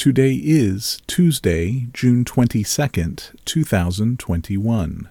Today is Tuesday, June 22nd, 2021.